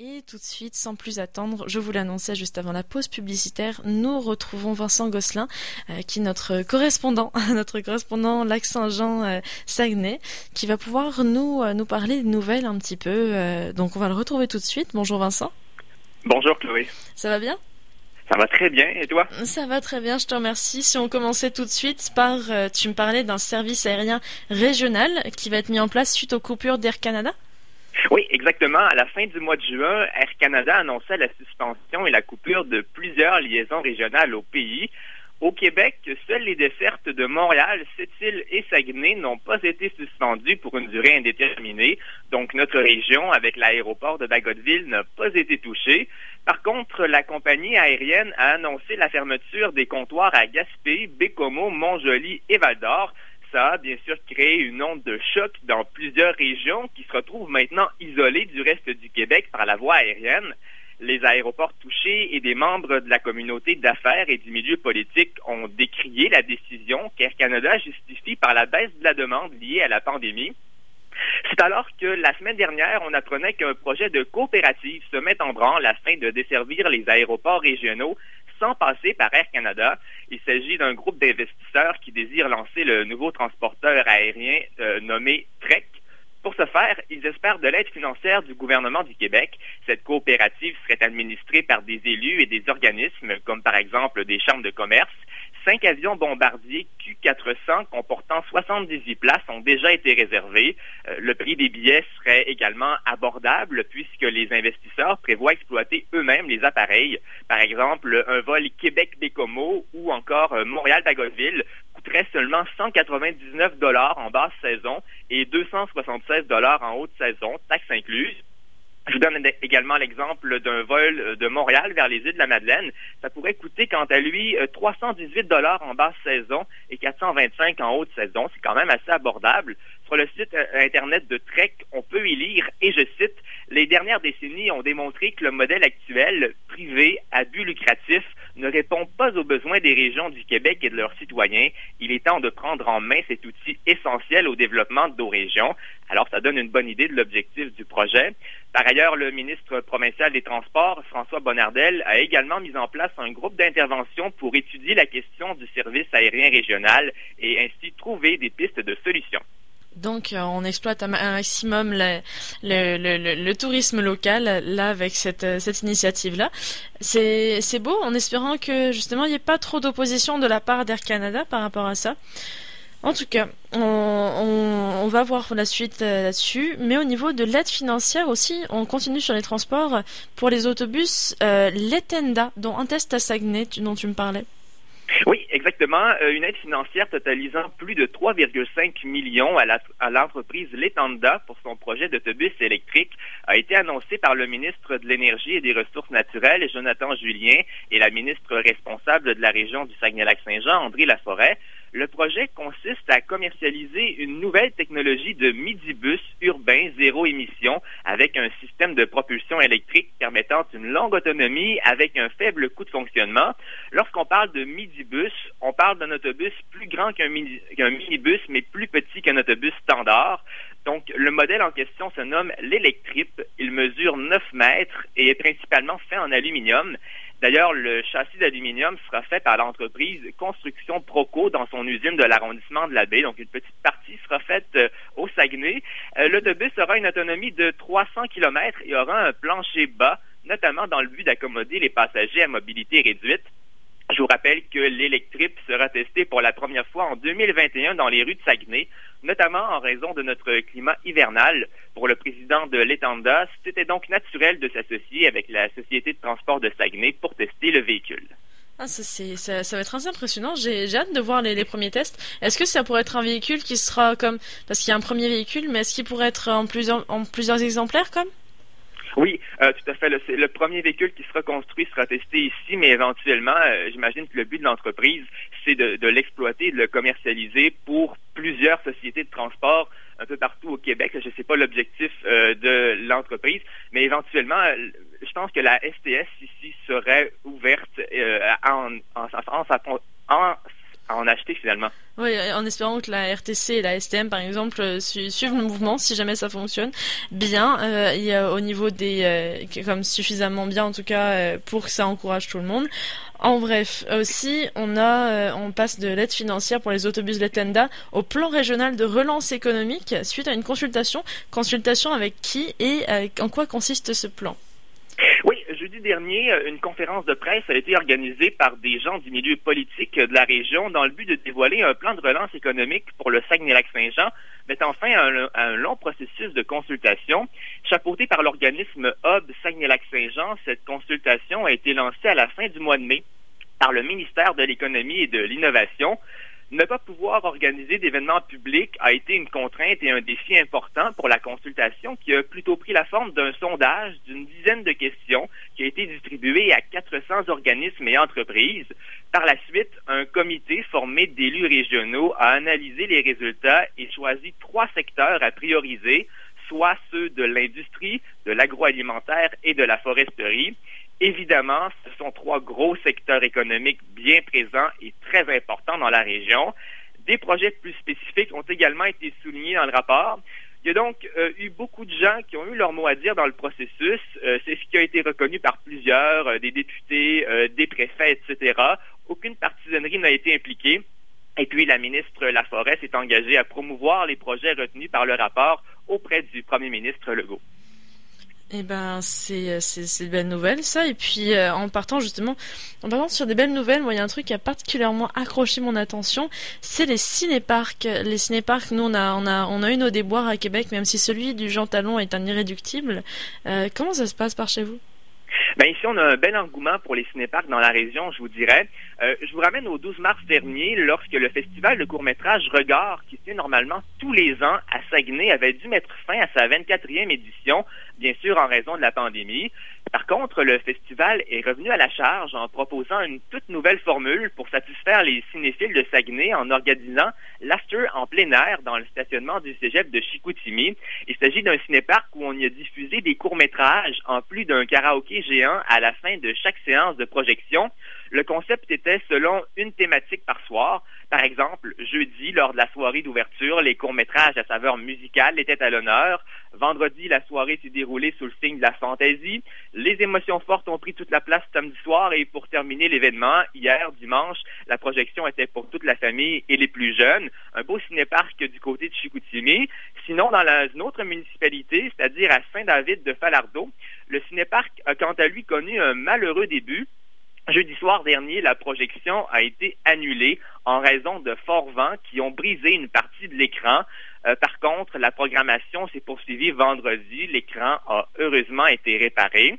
Et tout de suite, sans plus attendre, je vous l'annonçais juste avant la pause publicitaire, nous retrouvons Vincent Gosselin, euh, qui est notre correspondant, notre correspondant Lac-Saint-Jean-Saguenay, euh, qui va pouvoir nous, euh, nous parler des nouvelles un petit peu. donc on va le retrouver tout de suite. Bonjour Vincent. Bonjour Chloé. Ça va bien? Ça va très bien, et toi? Ça va très bien, je te remercie. Si on commençait tout de suite par, tu me parlais d'un service aérien régional qui va être mis en place suite aux coupures d'Air Canada? Oui, exactement. À la fin du mois de juin, Air Canada annonçait la suspension et la coupure de plusieurs liaisons régionales au pays. Au Québec, seules les dessertes de Montréal, Sept-Îles et Saguenay n'ont pas été suspendues pour une durée indéterminée. Donc, notre région, avec l'aéroport de Bagotville, n'a pas été touchée. Par contre, la compagnie aérienne a annoncé la fermeture des comptoirs à Gaspé, Bécomo, Montjoli et Val-d'Or a bien sûr créé une onde de choc dans plusieurs régions qui se retrouvent maintenant isolées du reste du Québec par la voie aérienne. Les aéroports touchés et des membres de la communauté d'affaires et du milieu politique ont décrié la décision qu'Air Canada justifie par la baisse de la demande liée à la pandémie. C'est alors que la semaine dernière, on apprenait qu'un projet de coopérative se met en branle afin de desservir les aéroports régionaux sans passer par Air Canada. Il s'agit d'un groupe d'investisseurs qui désire lancer le nouveau transporteur aérien euh, nommé TREC. Pour ce faire, ils espèrent de l'aide financière du gouvernement du Québec. Cette coopérative serait administrée par des élus et des organismes, comme par exemple des chambres de commerce, cinq avions bombardiers Q400 comportant 78 places ont déjà été réservés. Euh, le prix des billets serait également abordable puisque les investisseurs prévoient exploiter eux-mêmes les appareils. Par exemple, un vol Québec-Bécomo ou encore euh, Montréal-Bagotville coûterait seulement 199 dollars en basse saison et 276 dollars en haute saison, taxes incluses. Je vous donne également l'exemple d'un vol euh, de Montréal vers les îles de la Madeleine. Ça pourrait coûter, quant à lui, 318 euh, dollars en basse saison et 425 en haute saison. C'est quand même assez abordable. Sur le site euh, Internet de Trek, on peut y lire, et je cite, Les dernières décennies ont démontré que le modèle actuel, privé, à but lucratif, ne répond pas aux besoins des régions du Québec et de leurs citoyens. Il est temps de prendre en main cet outil essentiel au développement de nos régions. Alors, ça donne une bonne idée de l'objectif du projet. Par ailleurs, le ministre provincial des Transports, François Bonnardel, a également mis en place un groupe d'intervention pour étudier la question du service aérien régional et ainsi trouver des pistes de solutions. Donc, euh, on exploite un maximum le, tourisme local, là, avec cette, euh, cette initiative-là. C'est beau, en espérant que, justement, il n'y ait pas trop d'opposition de la part d'Air Canada par rapport à ça. En tout cas, on, on, va voir la suite euh, là-dessus. Mais au niveau de l'aide financière aussi, on continue sur les transports. Pour les autobus, euh, l'Etenda, dont un test à Saguenay, dont tu me parlais. Oui, exactement. Euh, une aide financière totalisant plus de 3,5 millions à l'entreprise Letanda pour son projet d'autobus électrique a été annoncée par le ministre de l'Énergie et des Ressources naturelles, Jonathan Julien, et la ministre responsable de la région du Saguenay-Lac-Saint-Jean, André Laforêt. Le projet consiste à commercialiser une nouvelle technologie de midibus urbain zéro émission avec un système de propulsion électrique permettant une longue autonomie avec un faible coût de fonctionnement. Lorsqu'on parle de midibus, on parle d'un autobus plus grand qu'un minibus, mais plus petit qu'un autobus standard. Donc, le modèle en question se nomme l'Electrip. Il mesure 9 mètres et est principalement fait en aluminium. D'ailleurs, le châssis d'aluminium sera fait par l'entreprise Construction Proco dans son usine de l'arrondissement de la baie. Donc, une petite partie sera faite euh, au Saguenay. Euh, l'autobus aura une autonomie de 300 km et aura un plancher bas, notamment dans le but d'accommoder les passagers à mobilité réduite. Je vous rappelle que l'électrique sera testé pour la première fois en 2021 dans les rues de Saguenay, notamment en raison de notre climat hivernal. Pour le président de l'Étanda, c'était donc naturel de s'associer avec la Société de transport de Saguenay pour tester le véhicule. Ah, ça, ça, va être assez impressionnant. J'ai hâte de voir les, premiers tests. Est-ce que ça pourrait être un véhicule qui sera comme... Parce qu'il y a un premier véhicule, mais est-ce qu'il pourrait être en plusieurs, en plusieurs exemplaires comme? Oui, euh, tout à fait. Le, le, premier véhicule qui sera construit sera testé ici, mais éventuellement, euh, j'imagine que le but de l'entreprise, c'est de, de l'exploiter, de le commercialiser pour plusieurs sociétés de transport un peu partout au Québec. Je ne sais pas l'objectif euh, de l'entreprise, mais éventuellement, je pense que la STS ici serait ouverte en, en, en, en à en acheter Oui, en espérant que la RTC et la STM, par exemple, euh, suivent le mouvement, si jamais ça fonctionne bien, euh, a, au niveau des, euh, comme suffisamment bien en tout cas, euh, pour que ça encourage tout le monde. En bref, aussi, on a, on passe de l'aide financière pour les autobus Letenda au plan régional de relance économique suite à une consultation. Consultation avec qui et en quoi consiste ce plan? Jeudi dernier, euh, une conférence de presse a été organisée par des gens du milieu politique de la région dans le but de dévoiler un plan de relance économique pour le Saguenay-Lac-Saint-Jean, mettant fin à un, long processus de consultation. Chapeauté par l'organisme Hub Saguenay-Lac-Saint-Jean, cette consultation a été lancée à la fin du mois de mai par le ministère de l'Économie et de l'Innovation. Ne pas pouvoir organiser d'événements publics a été une contrainte et un défi important pour la consultation qui a plutôt pris la forme d'un sondage d'une dizaine de questions qui a été distribué à 400 organismes et entreprises. Par la suite, un comité formé d'élus régionaux a analysé les résultats et choisi trois secteurs à prioriser, soit ceux de l'industrie, de l'agroalimentaire et de la foresterie. Évidemment, ce sont trois gros secteurs économiques bien présents et très importants dans la région. Des projets plus spécifiques ont également été soulignés dans le rapport. Il y a donc euh, eu beaucoup de gens qui ont eu leur mot à dire dans le processus. Euh, c'est ce qui a été reconnu par plusieurs, euh, des députés, des préfets, etc. Aucune partisanerie n'a été impliquée. Et puis, la ministre Laforêt s'est engagée à promouvoir les projets retenus par le rapport auprès du premier ministre Legault. Eh ben, c'est c'est belle nouvelle ça. Et puis euh, en partant justement, en partant sur des belles nouvelles, moi il y a un truc qui a particulièrement accroché mon attention, c'est les cinéparcs. Les cinéparcs, nous on a on a on a eu nos déboires à Québec, même si celui du Jean Talon est un irréductible. Euh, comment ça se passe par chez vous? Ben ici, on a un bel engouement pour les cinéparcs dans la région, je vous dirais. Euh, je vous ramène au 12 mars dernier, lorsque le festival de court-métrage Regard, qui se fait normalement tous les ans à Saguenay, avait dû mettre fin à sa 24e édition, bien sûr en raison de la pandémie. Par contre, le festival est revenu à la charge en proposant une toute nouvelle formule pour satisfaire les cinéphiles de Saguenay en organisant l'after en plein air dans le stationnement du cégep de Chicoutimi. Il s'agit d'un cinéparc où on y a diffusé des courts-métrages en plus d'un karaoké géant à la fin de chaque séance de projection. Le concept était selon une thématique par soir. Par exemple, jeudi, lors de la soirée d'ouverture, les courts-métrages à saveur musicale étaient à l'honneur. Vendredi, la soirée s'est déroulée sous le signe de la fantaisie. Les émotions fortes ont pris toute la place samedi soir et pour terminer l'événement, hier, dimanche, la projection était pour toute la famille et les plus jeunes. Un beau cinéparc du côté de Chicoutimi. Sinon, dans une autre municipalité, c'est-à-dire à Saint-David de Falardeau, le cinéparc a quant à lui connu un malheureux début. Jeudi soir dernier, la projection a été annulée en raison de forts vents qui ont brisé une partie de l'écran. Euh, par contre, la programmation s'est poursuivie vendredi. L'écran a heureusement été réparé.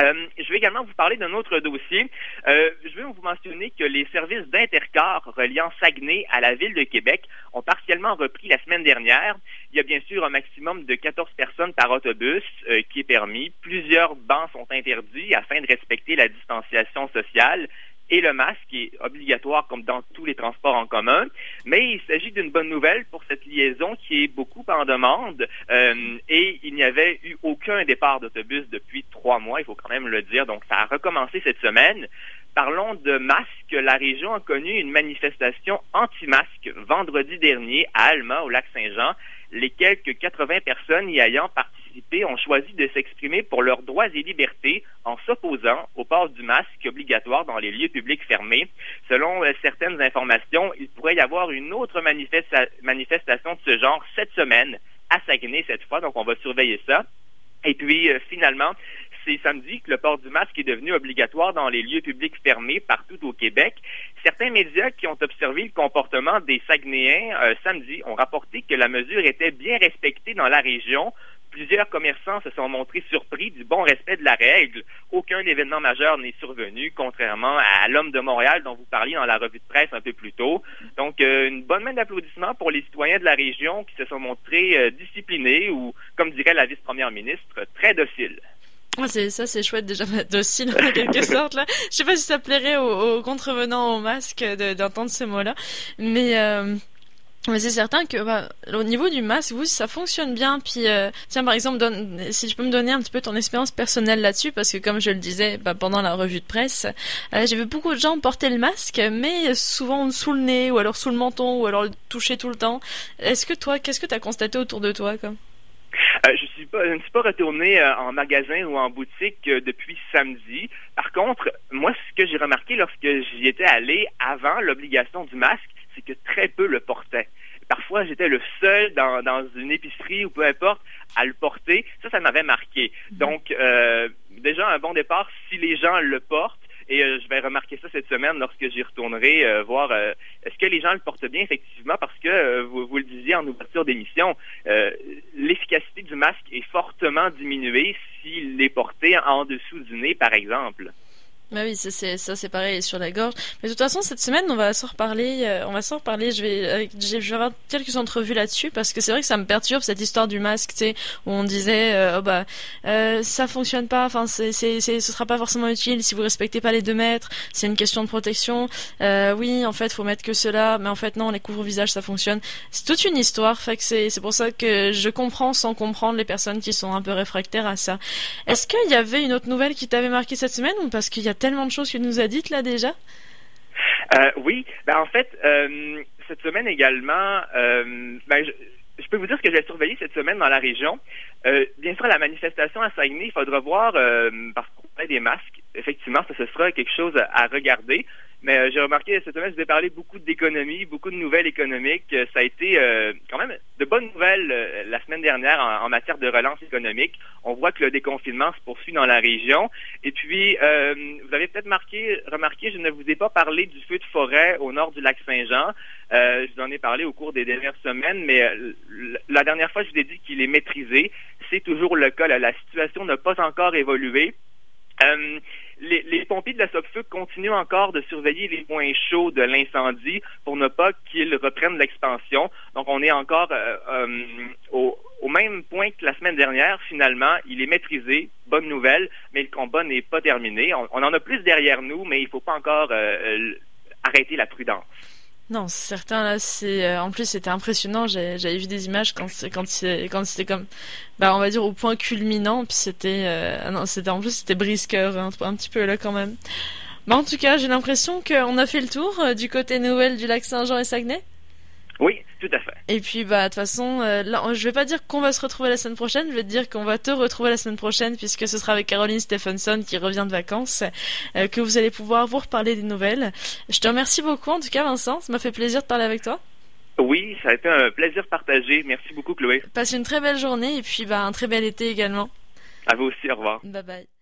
Euh, je vais également vous parler d'un autre dossier. Euh, je vais vous mentionner que les services d'intercar reliant Saguenay à la ville de Québec ont partiellement repris la semaine dernière. Il y a bien sûr un maximum de 14 personnes par autobus euh, qui est permis. Plusieurs bancs sont interdits afin de respecter la distanciation sociale et le masque est obligatoire comme dans tous les transports en commun. Mais il s'agit d'une bonne nouvelle pour cette liaison qui est beaucoup en demande euh, et il n'y avait eu aucun départ d'autobus depuis trois mois, il faut quand même le dire. Donc ça a recommencé cette semaine. Parlons de masques. La région a connu une manifestation anti-masque vendredi dernier à Alma, au lac Saint-Jean. Les quelques 80 personnes y ayant participé ont choisi de s'exprimer pour leurs droits et libertés en s'opposant au port du masque obligatoire dans les lieux publics fermés. Selon euh, certaines informations, il pourrait y avoir une autre manifestation de ce genre cette semaine à Saguenay cette fois, donc on va surveiller ça. Et puis, euh, finalement, c'est samedi que le port du masque est devenu obligatoire dans les lieux publics fermés partout au Québec. Certains médias qui ont observé le comportement des Saguenayens euh, samedi ont rapporté que la mesure était bien respectée dans la région, Plusieurs commerçants se sont montrés surpris du bon respect de la règle. Aucun événement majeur n'est survenu, contrairement à l'homme de Montréal dont vous parliez dans la revue de presse un peu plus tôt. Donc, euh, une bonne main d'applaudissement pour les citoyens de la région qui se sont montrés euh, disciplinés ou, comme dirait la vice-première ministre, très dociles. C'est ça, c'est chouette déjà docile en quelque sorte là. Je sais pas si ça plairait aux, contrevenants au masque d'entendre ce mot-là, mais euh, Mais c'est certain que bah, au niveau du masque, vous, ça fonctionne bien. Puis euh, tiens, par exemple, donne, si je peux me donner un petit peu ton expérience personnelle là-dessus, parce que comme je le disais bah, pendant la revue de presse, euh, j'ai vu beaucoup de gens porter le masque, mais souvent sous le nez ou alors sous le menton ou alors le toucher tout le temps. Est-ce que toi, qu'est-ce que tu as constaté autour de toi comme? Je, suis pas, je ne suis pas retourné euh, en magasin ou en boutique euh, depuis samedi. Par contre, moi, ce que j'ai remarqué lorsque j'y étais allé avant l'obligation du masque, c'est que très peu le portaient. Parfois, j'étais le seul dans, dans une épicerie ou peu importe à le porter. Ça, ça m'avait marqué. Mhm. Donc, déjà, un bon départ, si les gens le portent, et euh, je vais remarquer ça cette semaine lorsque j'y retournerai, euh, voir euh, est-ce que les gens le portent bien effectivement, parce que vous, vous, le disiez en ouverture d'émission, l'efficacité du masque est fortement diminuée s'il est porté en dessous du nez, par exemple. Bah oui, c'est ça c'est pareil sur la gorge. Mais de toute façon, cette semaine, on va s'en reparler. Euh, on va s'en reparler. Je vais, je vais avoir quelques entrevues là-dessus parce que c'est vrai que ça me perturbe cette histoire du masque, tu sais, où on disait, euh, oh bah, euh, ça fonctionne pas. Enfin, c'est, c'est, c'est, ce sera pas forcément utile si vous respectez pas les deux mètres. C'est une question de protection. Euh, oui, en fait, faut mettre que cela, mais en fait non, les couvre-visages ça fonctionne. C'est toute une histoire. Fait que c'est, c'est pour ça que je comprends sans comprendre les personnes qui sont un peu réfractaires à ça. Est-ce qu'il y avait une autre nouvelle qui t'avait marqué cette semaine ou parce qu'il y a tellement de choses que nous a dites là déjà? Euh, oui, ben en fait, euh, cette semaine également, euh, ben, je, peux vous dire ce que j'ai surveillé cette semaine dans la région. bien sûr, la manifestation à Saguenay, il faudra voir, parce qu'on a des masques, effectivement, ça ce sera quelque chose à regarder. Mais euh, j'ai remarqué cette semaine, je vous ai parlé beaucoup d'économie, beaucoup de nouvelles économiques. Euh, ça a été euh, quand même de bonnes nouvelles la semaine dernière en, matière de relance économique. On voit que le déconfinement se poursuit dans la région. Et puis, vous avez peut-être marqué, remarqué, je ne vous ai pas parlé du feu de forêt au nord du lac Saint-Jean. je vous en ai parlé au cours des dernières semaines, mais la dernière fois, je vous ai dit qu'il est maîtrisé. C'est toujours le cas. La situation n'a pas encore évolué. Euh, les, pompiers de la SOCFE continuent encore de surveiller les points chauds de l'incendie pour ne pas qu'ils reprennent l'expansion. Donc, on est encore euh, euh, au, même point que la semaine dernière. Finalement, il est maîtrisé. Bonne nouvelle, mais le combat n'est pas terminé. On, en a plus derrière nous, mais il ne faut pas encore arrêter la prudence. Non, certains là, c'est euh, en plus c'était impressionnant. J'avais vu des images quand quand quand c'était comme, bah on va dire au point culminant. Puis c'était, euh, ah non, c'était en plus c'était brisqueur un, un, petit peu là quand même. Mais en tout cas, j'ai l'impression qu'on a fait le tour euh, du côté nouvelle du lac Saint-Jean et Saguenay. Oui, tout à fait. Et puis, bah, de toute façon, euh, là, je vais pas dire qu'on va se retrouver la semaine prochaine, je vais te dire qu'on va te retrouver la semaine prochaine, puisque ce sera avec Caroline Stephenson qui revient de vacances, euh, que vous allez pouvoir vous reparler des nouvelles. Je te remercie beaucoup, en tout cas, Vincent, ça m'a fait plaisir de parler avec toi. Oui, ça a été un plaisir partagé. Merci beaucoup, Chloé. Passe une très belle journée et puis, bah, un très bel été également. À vous aussi, au revoir. Bye bye.